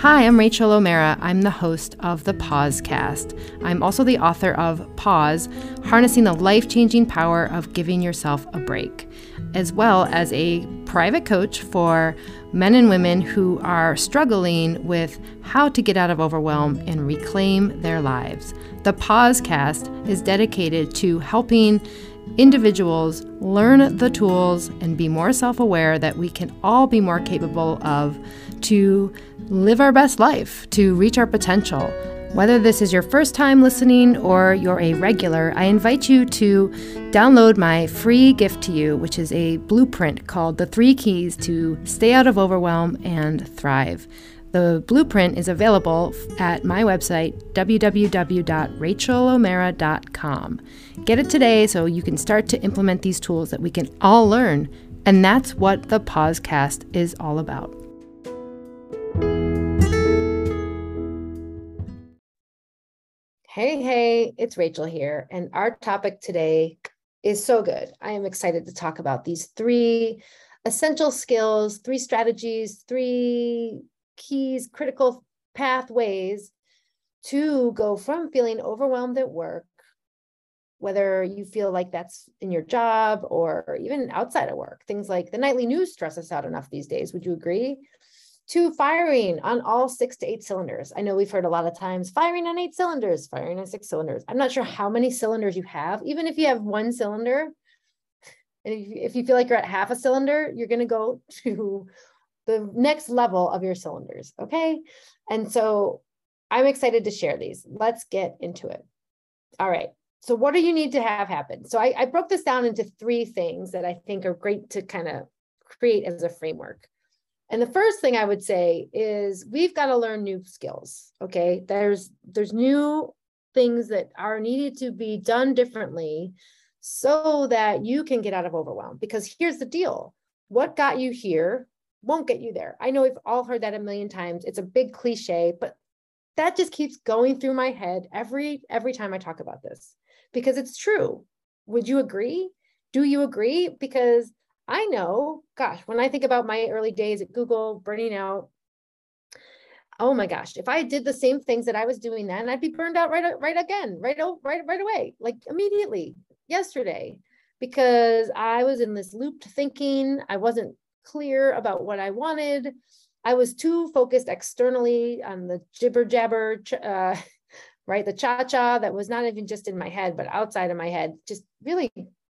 Hi, I'm Rachel O'Mara. I'm the host of the Pausecast. I'm also the author of Pause Harnessing the Life Changing Power of Giving Yourself a Break, as well as a private coach for men and women who are struggling with how to get out of overwhelm and reclaim their lives. The Pausecast is dedicated to helping individuals learn the tools and be more self aware that we can all be more capable of to live our best life, to reach our potential. Whether this is your first time listening or you're a regular, I invite you to download my free gift to you, which is a blueprint called The Three Keys to Stay Out of Overwhelm and Thrive. The blueprint is available at my website, www.rachelomara.com. Get it today so you can start to implement these tools that we can all learn. And that's what the podcast is all about. Hey, hey, it's Rachel here. And our topic today is so good. I am excited to talk about these three essential skills, three strategies, three keys, critical pathways to go from feeling overwhelmed at work, whether you feel like that's in your job or even outside of work. Things like the nightly news stress us out enough these days. Would you agree? To firing on all six to eight cylinders. I know we've heard a lot of times firing on eight cylinders, firing on six cylinders. I'm not sure how many cylinders you have. Even if you have one cylinder, and if you, feel like you're at half a cylinder, you're going to go to the next level of your cylinders. Okay. And so I'm excited to share these. Let's get into it. All right. So, what do you need to have happen? So, I, I broke this down into three things that I think are great to kind of create as a framework. And the first thing I would say is we've got to learn new skills. Okay. There's there's new things that are needed to be done differently so that you can get out of overwhelm. Because here's the deal what got you here won't get you there. I know we've all heard that a million times. It's a big cliche, but that just keeps going through my head every every time I talk about this because it's true. Would you agree? Do you agree? Because I know, gosh, when I think about my early days at Google, burning out, oh my gosh, if I did the same things that I was doing then, I'd be burned out right right again, right right right away, like immediately, yesterday, because I was in this looped thinking. I wasn't clear about what I wanted. I was too focused externally on the jibber jabber, uh, right? The cha cha that was not even just in my head, but outside of my head, just really,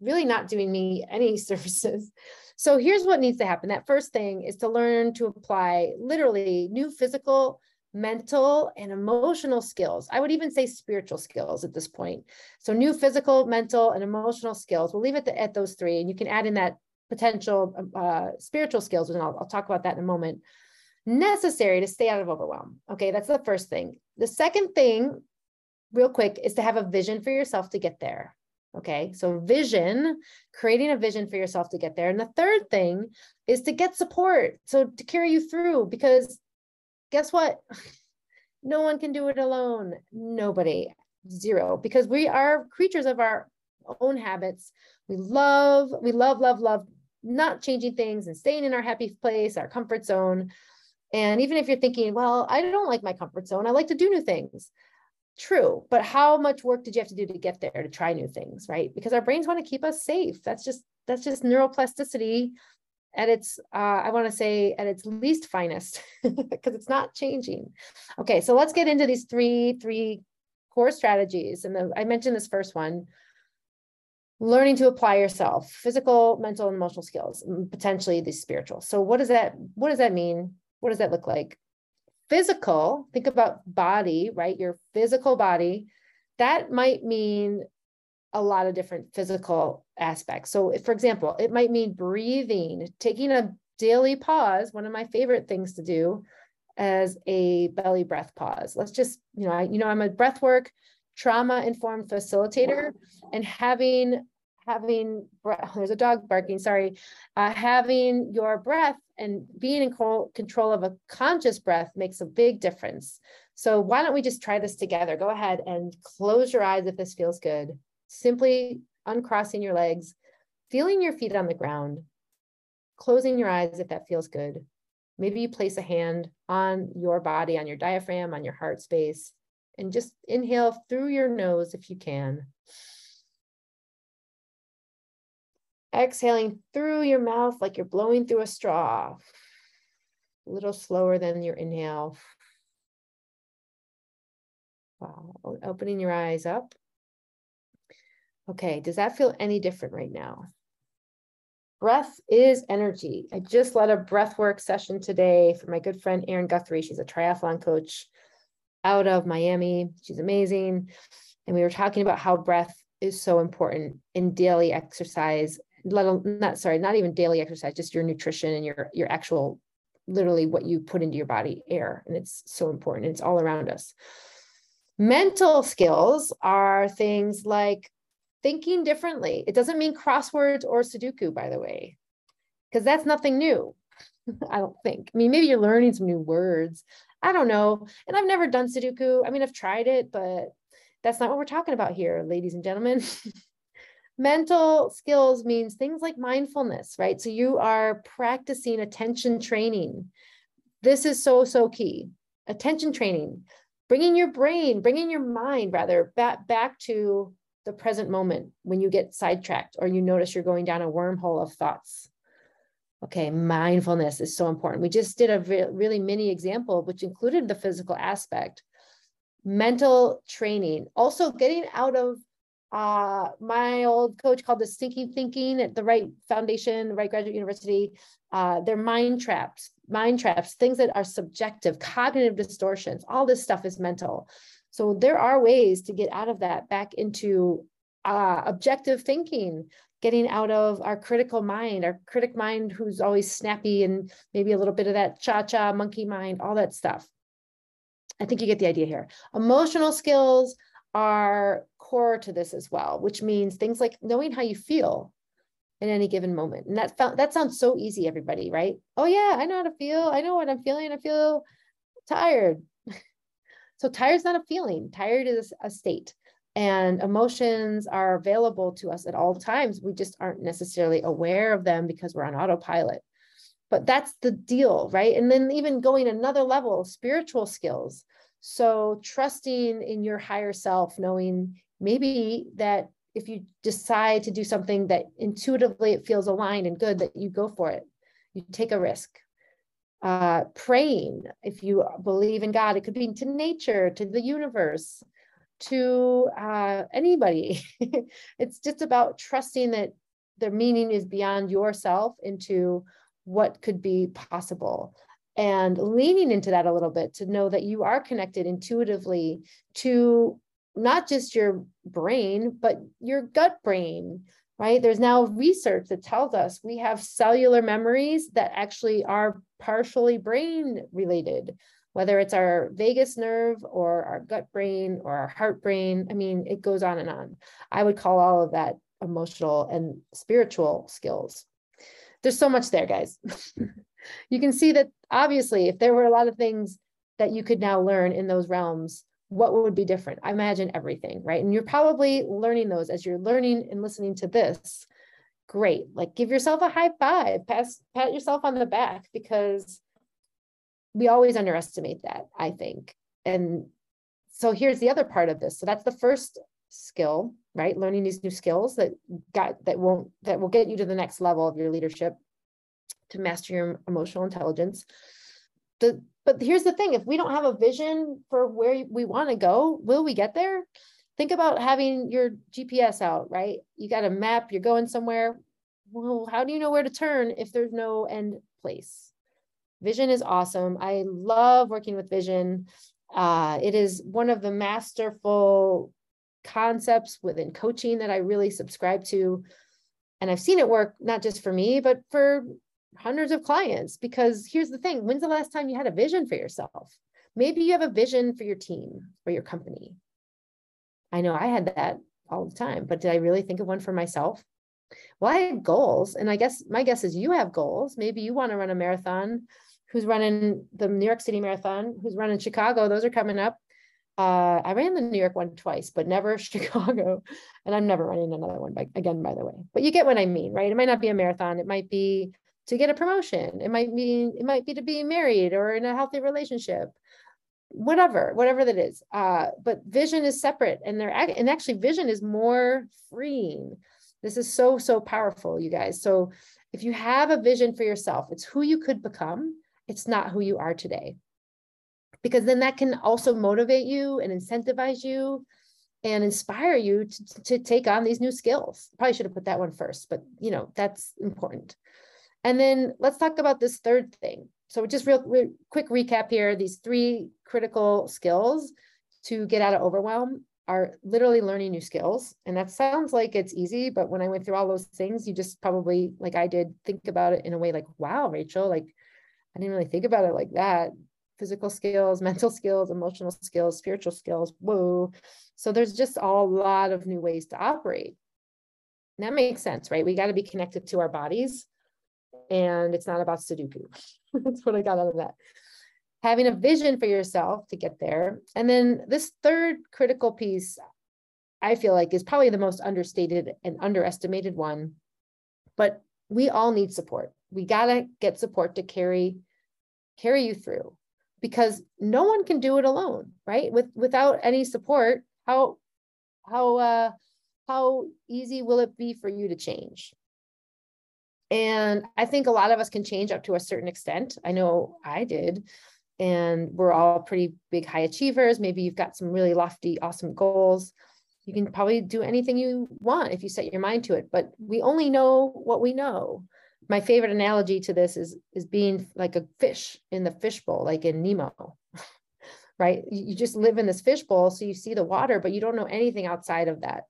really not doing me any services. So here's what needs to happen. That first thing is to learn to apply literally new physical, mental, and emotional skills. I would even say spiritual skills at this point. So new physical, mental, and emotional skills. We'll leave it at those three, and you can add in that potential uh, spiritual skills, and I'll, I'll talk about that in a moment, necessary to stay out of overwhelm. Okay, that's the first thing. The second thing, real quick, is to have a vision for yourself to get there. Okay, so vision, creating a vision for yourself to get there. And the third thing is to get support. So to carry you through, because guess what? No one can do it alone. Nobody, zero, because we are creatures of our own habits. We love, we love, love, love not changing things and staying in our happy place, our comfort zone. And even if you're thinking, well, I don't like my comfort zone, I like to do new things. True, but how much work did you have to do to get there to try new things, right? Because our brains want to keep us safe. That's just that's just neuroplasticity at its uh, I want to say at its least finest because it's not changing. Okay, so let's get into these three three core strategies. And the, I mentioned this first one, learning to apply yourself physical mental and emotional skills potentially the spiritual so what does that what does that mean what does that look like physical think about body right? Your physical body that might mean a lot of different physical aspects. So if, for example it might mean breathing taking a daily pause one of my favorite things to do as a belly breath pause. Let's just you know I, you know i'm a breath work trauma informed facilitator and having having there's a dog barking sorry. Uh, having your breath and being in control of a conscious breath makes a big difference. So why don't we just try this together? Go ahead and close your eyes if this feels good. Simply uncrossing your legs feeling your feet on the ground closing your eyes if that feels good. Maybe you place a hand on your body, on your diaphragm, on your heart space, and just inhale through your nose if you can. Exhaling through your mouth like you're blowing through a straw. A little slower than your inhale. Wow. Opening your eyes up. Okay, does that feel any different right now? Breath is energy. I just led a breath work session today for my good friend Erin Guthrie. She's a triathlon coach out of Miami. She's amazing. And we were talking about how breath is so important in daily exercise, let alone not sorry, not even daily exercise, just your nutrition and your your actual literally what you put into your body, air. And it's so important. It's all around us. Mental skills are things like thinking differently. It doesn't mean crosswords or Sudoku, by the way, because that's nothing new. I don't think. I mean, maybe you're learning some new words. I don't know. And I've never done Sudoku. I mean, I've tried it, but that's not what we're talking about here, ladies and gentlemen. Mental skills means things like mindfulness, right? So you are practicing attention training. This is so, so key. Attention training, bringing your brain, bringing your mind rather back, back to the present moment when you get sidetracked or you notice you're going down a wormhole of thoughts. Okay, mindfulness is so important. We just did a re- really mini example, which included the physical aspect, mental training, also getting out of uh, my old coach called the stinking thinking at the Wright Foundation, Wright Graduate University. Uh, they're mind traps, mind traps, things that are subjective, cognitive distortions. All this stuff is mental. So there are ways to get out of that back into uh, objective thinking, getting out of our critical mind, our critic mind who's always snappy and maybe a little bit of that cha cha monkey mind, all that stuff. I think you get the idea here. Emotional skills are core to this as well, which means things like knowing how you feel in any given moment. And that that sounds so easy, everybody, right? Oh yeah, I know how to feel. I know what I'm feeling. I feel tired. So tired is not a feeling, tired is a state. And emotions are available to us at all times. We just aren't necessarily aware of them because we're on autopilot. But that's the deal, right? And then even going another level, spiritual skills. So trusting in your higher self, knowing maybe that if you decide to do something that intuitively it feels aligned and good, that you go for it. You take a risk uh, praying, if you believe in God, it could be to nature, to the universe, to uh, anybody. it's just about trusting that the meaning is beyond yourself into what could be possible and leaning into that a little bit to know that you are connected intuitively to not just your brain, but your gut brain, right? There's now research that tells us we have cellular memories that actually are partially brain related, whether it's our vagus nerve or our gut brain or our heart brain. I mean, it goes on and on. I would call all of that emotional and spiritual skills. There's so much there, guys. you can see that obviously, if there were a lot of things that you could now learn in those realms, what would be different? I imagine everything, right? And you're probably learning those as you're learning and listening to this. Great. Like give yourself a high five, pass, pat yourself on the back because we always underestimate that, I think. And so here's the other part of this. So that's the first skill, right? Learning these new skills that got that won't that will get you to the next level of your leadership to master your emotional intelligence. The but here's the thing if we don't have a vision for where we want to go, will we get there? Think about having your GPS out, right? You got a map, you're going somewhere. Well, how do you know where to turn if there's no end place? Vision is awesome. I love working with vision. Uh, it is one of the masterful concepts within coaching that I really subscribe to. And I've seen it work not just for me, but for hundreds of clients because here's the thing when's the last time you had a vision for yourself maybe you have a vision for your team or your company i know i had that all the time but did i really think of one for myself well i had goals and i guess my guess is you have goals maybe you want to run a marathon who's running the new york city marathon who's running chicago those are coming up uh, I ran the New York one twice, but never Chicago. And I'm never running another one by, again, by the way. But you get what I mean, right? It might not be a marathon. It might be to get a promotion. It might be it might be to be married or in a healthy relationship. Whatever, whatever that is. Uh, but vision is separate, and they're and actually vision is more freeing. This is so so powerful, you guys. So if you have a vision for yourself, it's who you could become. It's not who you are today, because then that can also motivate you and incentivize you and inspire you to, to take on these new skills. Probably should have put that one first, but you know, that's important. And then let's talk about this third thing. So just real, real quick recap here, these three critical skills to get out of overwhelm are literally learning new skills. And that sounds like it's easy, but when I went through all those things, you just probably, like I did, think about it in a way like, wow, Rachel, like I didn't really think about it like that. Physical skills, mental skills, emotional skills, spiritual skills. Whoa. So there's just a lot of new ways to operate. And that makes sense, right? We got to be connected to our bodies and it's not about Sudoku. That's what I got out of that. Having a vision for yourself to get there. And then this third critical piece, I feel like, is probably the most understated and underestimated one. But we all need support. We got to get support to carry carry you through because no one can do it alone, right? With without any support, how how uh how easy will it be for you to change and i think a lot of us can change up to a certain extent i know i did and we're all pretty big high achievers maybe you've got some really lofty awesome goals you can probably do anything you want if you set your mind to it but we only know what we know my favorite analogy to this is is being like a fish in the fishbowl like in nemo right? You just live in this fishbowl, so you see the water, but you don't know anything outside of that.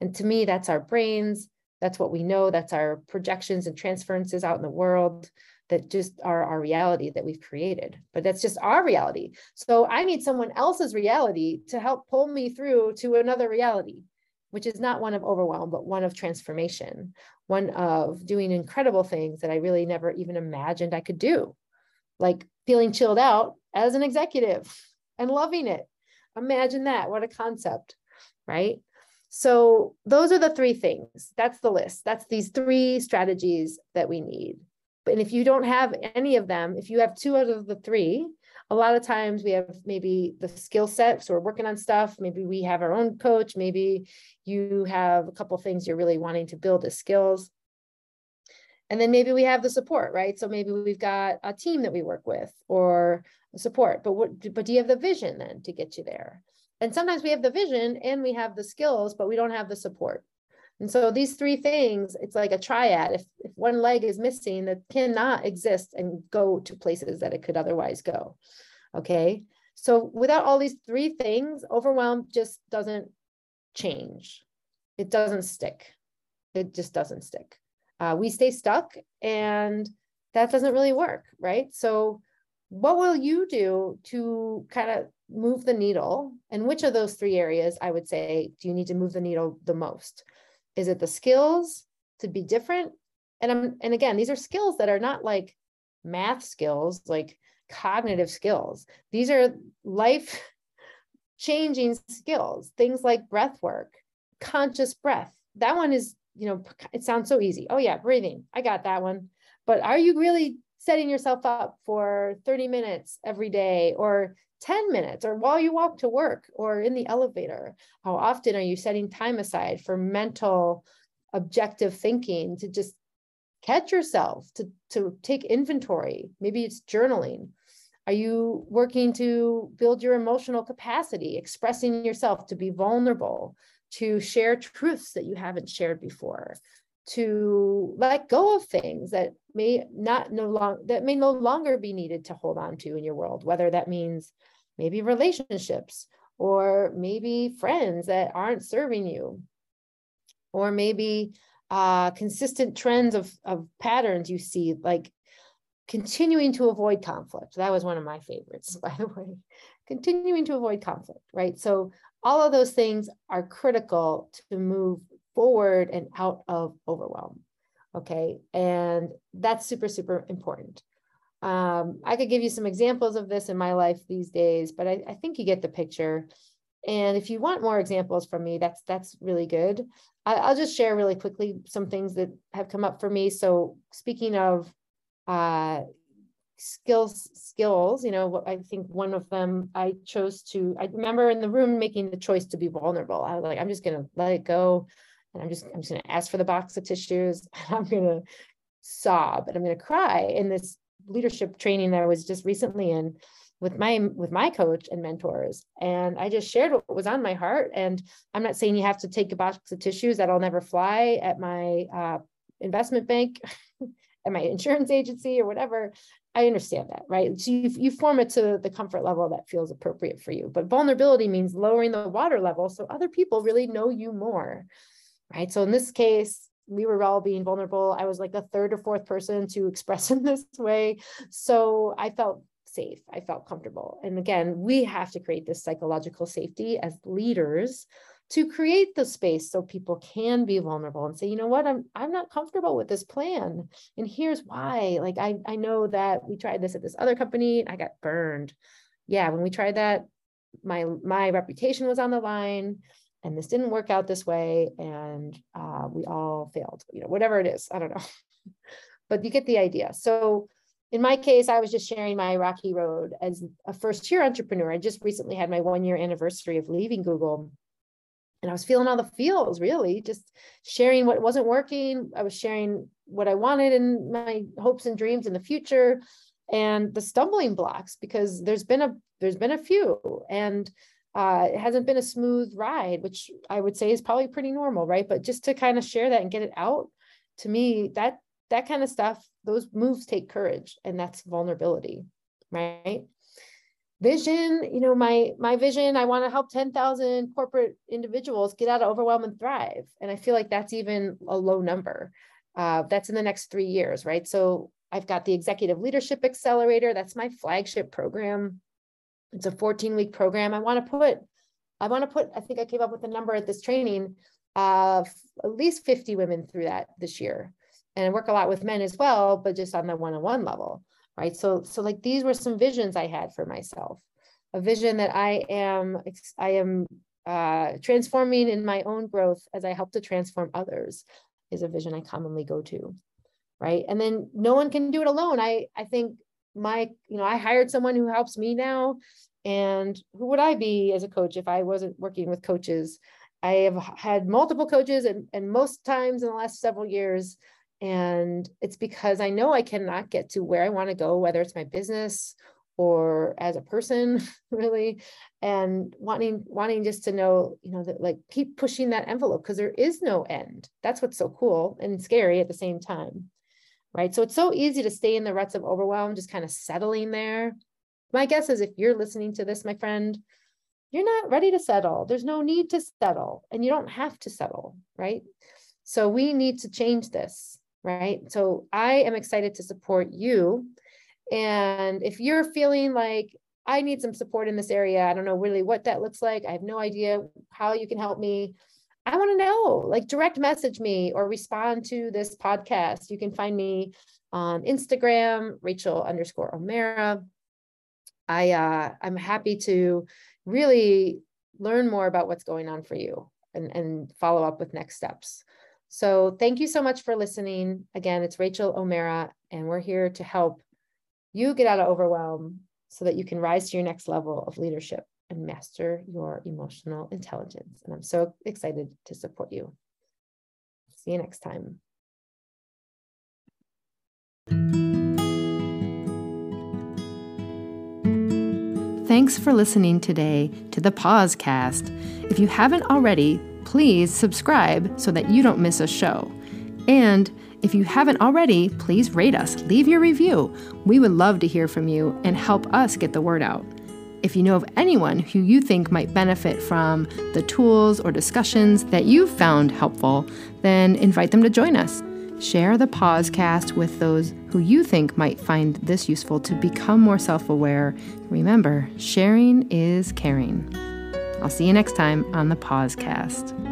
And to me, that's our brains. That's what we know. That's our projections and transferences out in the world that just are our reality that we've created. But that's just our reality. So I need someone else's reality to help pull me through to another reality, which is not one of overwhelm, but one of transformation, one of doing incredible things that I really never even imagined I could do, like feeling chilled out as an executive and loving it. Imagine that. What a concept, right? So, those are the three things. That's the list. That's these three strategies that we need. But if you don't have any of them, if you have two out of the three, a lot of times we have maybe the skill set. So we're working on stuff. Maybe we have our own coach. Maybe you have a couple things you're really wanting to build as skills. And then maybe we have the support, right? So maybe we've got a team that we work with or support, but what, but do you have the vision then to get you there? And sometimes we have the vision and we have the skills, but we don't have the support. And so these three things, it's like a triad. If, if one leg is missing, that cannot exist and go to places that it could otherwise go. Okay. So without all these three things, overwhelm just doesn't change. It doesn't stick. It just doesn't stick uh, we stay stuck and that doesn't really work, right? So, what will you do to kind of move the needle? And which of those three areas I would say do you need to move the needle the most? Is it the skills to be different? And I'm and again, these are skills that are not like math skills, like cognitive skills. These are life changing skills, things like breath work, conscious breath. That one is you know, it sounds so easy. Oh, yeah, breathing. I got that one. But are you really setting yourself up for 30 minutes every day or 10 minutes or while you walk to work or in the elevator? How often are you setting time aside for mental, objective thinking to just catch yourself, to, to take inventory? Maybe it's journaling. Are you working to build your emotional capacity, expressing yourself to be vulnerable, to share truths that you haven't shared before to let go of things that may not no long that may no longer be needed to hold on to in your world whether that means maybe relationships or maybe friends that aren't serving you. Or maybe uh, consistent trends of, of patterns you see like continuing to avoid conflict. That was one of my favorites by the way. Continuing to avoid conflict right? So all of those things are critical to move forward and out of overwhelm. Okay. And that's super, super important. Um, I could give you some examples of this in my life these days, but I, I think you get the picture. And if you want more examples from me, that's that's really good. I, I'll just share really quickly some things that have come up for me. So speaking of uh, skills skills you know i think one of them i chose to i remember in the room making the choice to be vulnerable i was like i'm just gonna let it go and i'm just i'm just gonna ask for the box of tissues i'm gonna sob and i'm gonna cry in this leadership training that i was just recently in with my with my coach and mentors and i just shared what was on my heart and i'm not saying you have to take a box of tissues that'll never fly at my uh, investment bank at my insurance agency or whatever I understand that, right? So you, you form it to the comfort level that feels appropriate for you. But vulnerability means lowering the water level so other people really know you more, right? So in this case, we were all being vulnerable. I was like the third or fourth person to express in this way. So I felt safe. I felt comfortable. And again, we have to create this psychological safety as leaders to create the space so people can be vulnerable and say you know what i'm i'm not comfortable with this plan and here's why like i i know that we tried this at this other company and i got burned yeah when we tried that my my reputation was on the line and this didn't work out this way and uh, we all failed you know whatever it is i don't know. But you get the idea. So in my case i was just sharing my rocky road as a first year entrepreneur. I just recently had my one year anniversary of leaving google and I was feeling all the feels really just sharing what wasn't working. I was sharing what I wanted and my hopes and dreams in the future and the stumbling blocks because there's been a there's been a few. And uh, it hasn't been a smooth ride, which I would say is probably pretty normal, right? But just to kind of share that and get it out to me, that that kind of stuff, those moves take courage and that's vulnerability, right? vision you know my my vision i want to help 10,000 corporate individuals get out of overwhelm and thrive and i feel like that's even a low number uh, that's in the next three years right so i've got the executive leadership accelerator that's my flagship program it's a 14 week program. I want to put i want to put i think i came up with a number at this training of at least 50 women through that this year. And I work a lot with men as well but just on the one-on-one level right? So so like these were some visions i had for myself a vision that i am i am uh, transforming in my own growth as i help to transform others is a vision i commonly go to right? And then no one can do it alone. I i think my you know i hired someone who helps me now and who would i be as a coach if i wasn't working with coaches i have had multiple coaches and, and most times in the last several years and it's because I know I cannot get to where I want to go, whether it's my business or as a person, really, and wanting wanting just to know, you know, that like keep pushing that envelope because there is no end. That's what's so cool and scary at the same time. Right. So it's so easy to stay in the ruts of overwhelm, just kind of settling there. My guess is if you're listening to this, my friend, you're not ready to settle. There's no need to settle, and you don't have to settle, right? So we need to change this right? So I am excited to support you. And if you're feeling like I need some support in this area, I don't know really what that looks like. I have no idea how you can help me. I want to know, like direct message me or respond to this podcast. You can find me on Instagram, Rachel underscore O'Mara. I uh, I'm happy to really learn more about what's going on for you and, and follow up with next steps. So thank you so much for listening. Again, it's Rachel O'Mara, and we're here to help you get out of overwhelm so that you can rise to your next level of leadership and master your emotional intelligence. And I'm so excited to support you. See you next time. Thanks for listening today to the Pausecast. If you haven't already, please subscribe so that you don't miss a show. And if you haven't already, please rate us, leave your review. We would love to hear from you and help us get the word out. If you know of anyone who you think might benefit from the tools or discussions that you've found helpful, then invite them to join us. Share the Pausecast with those who you think might find this useful to become more self aware. Remember, sharing is caring. I'll see you next time on the Pausecast.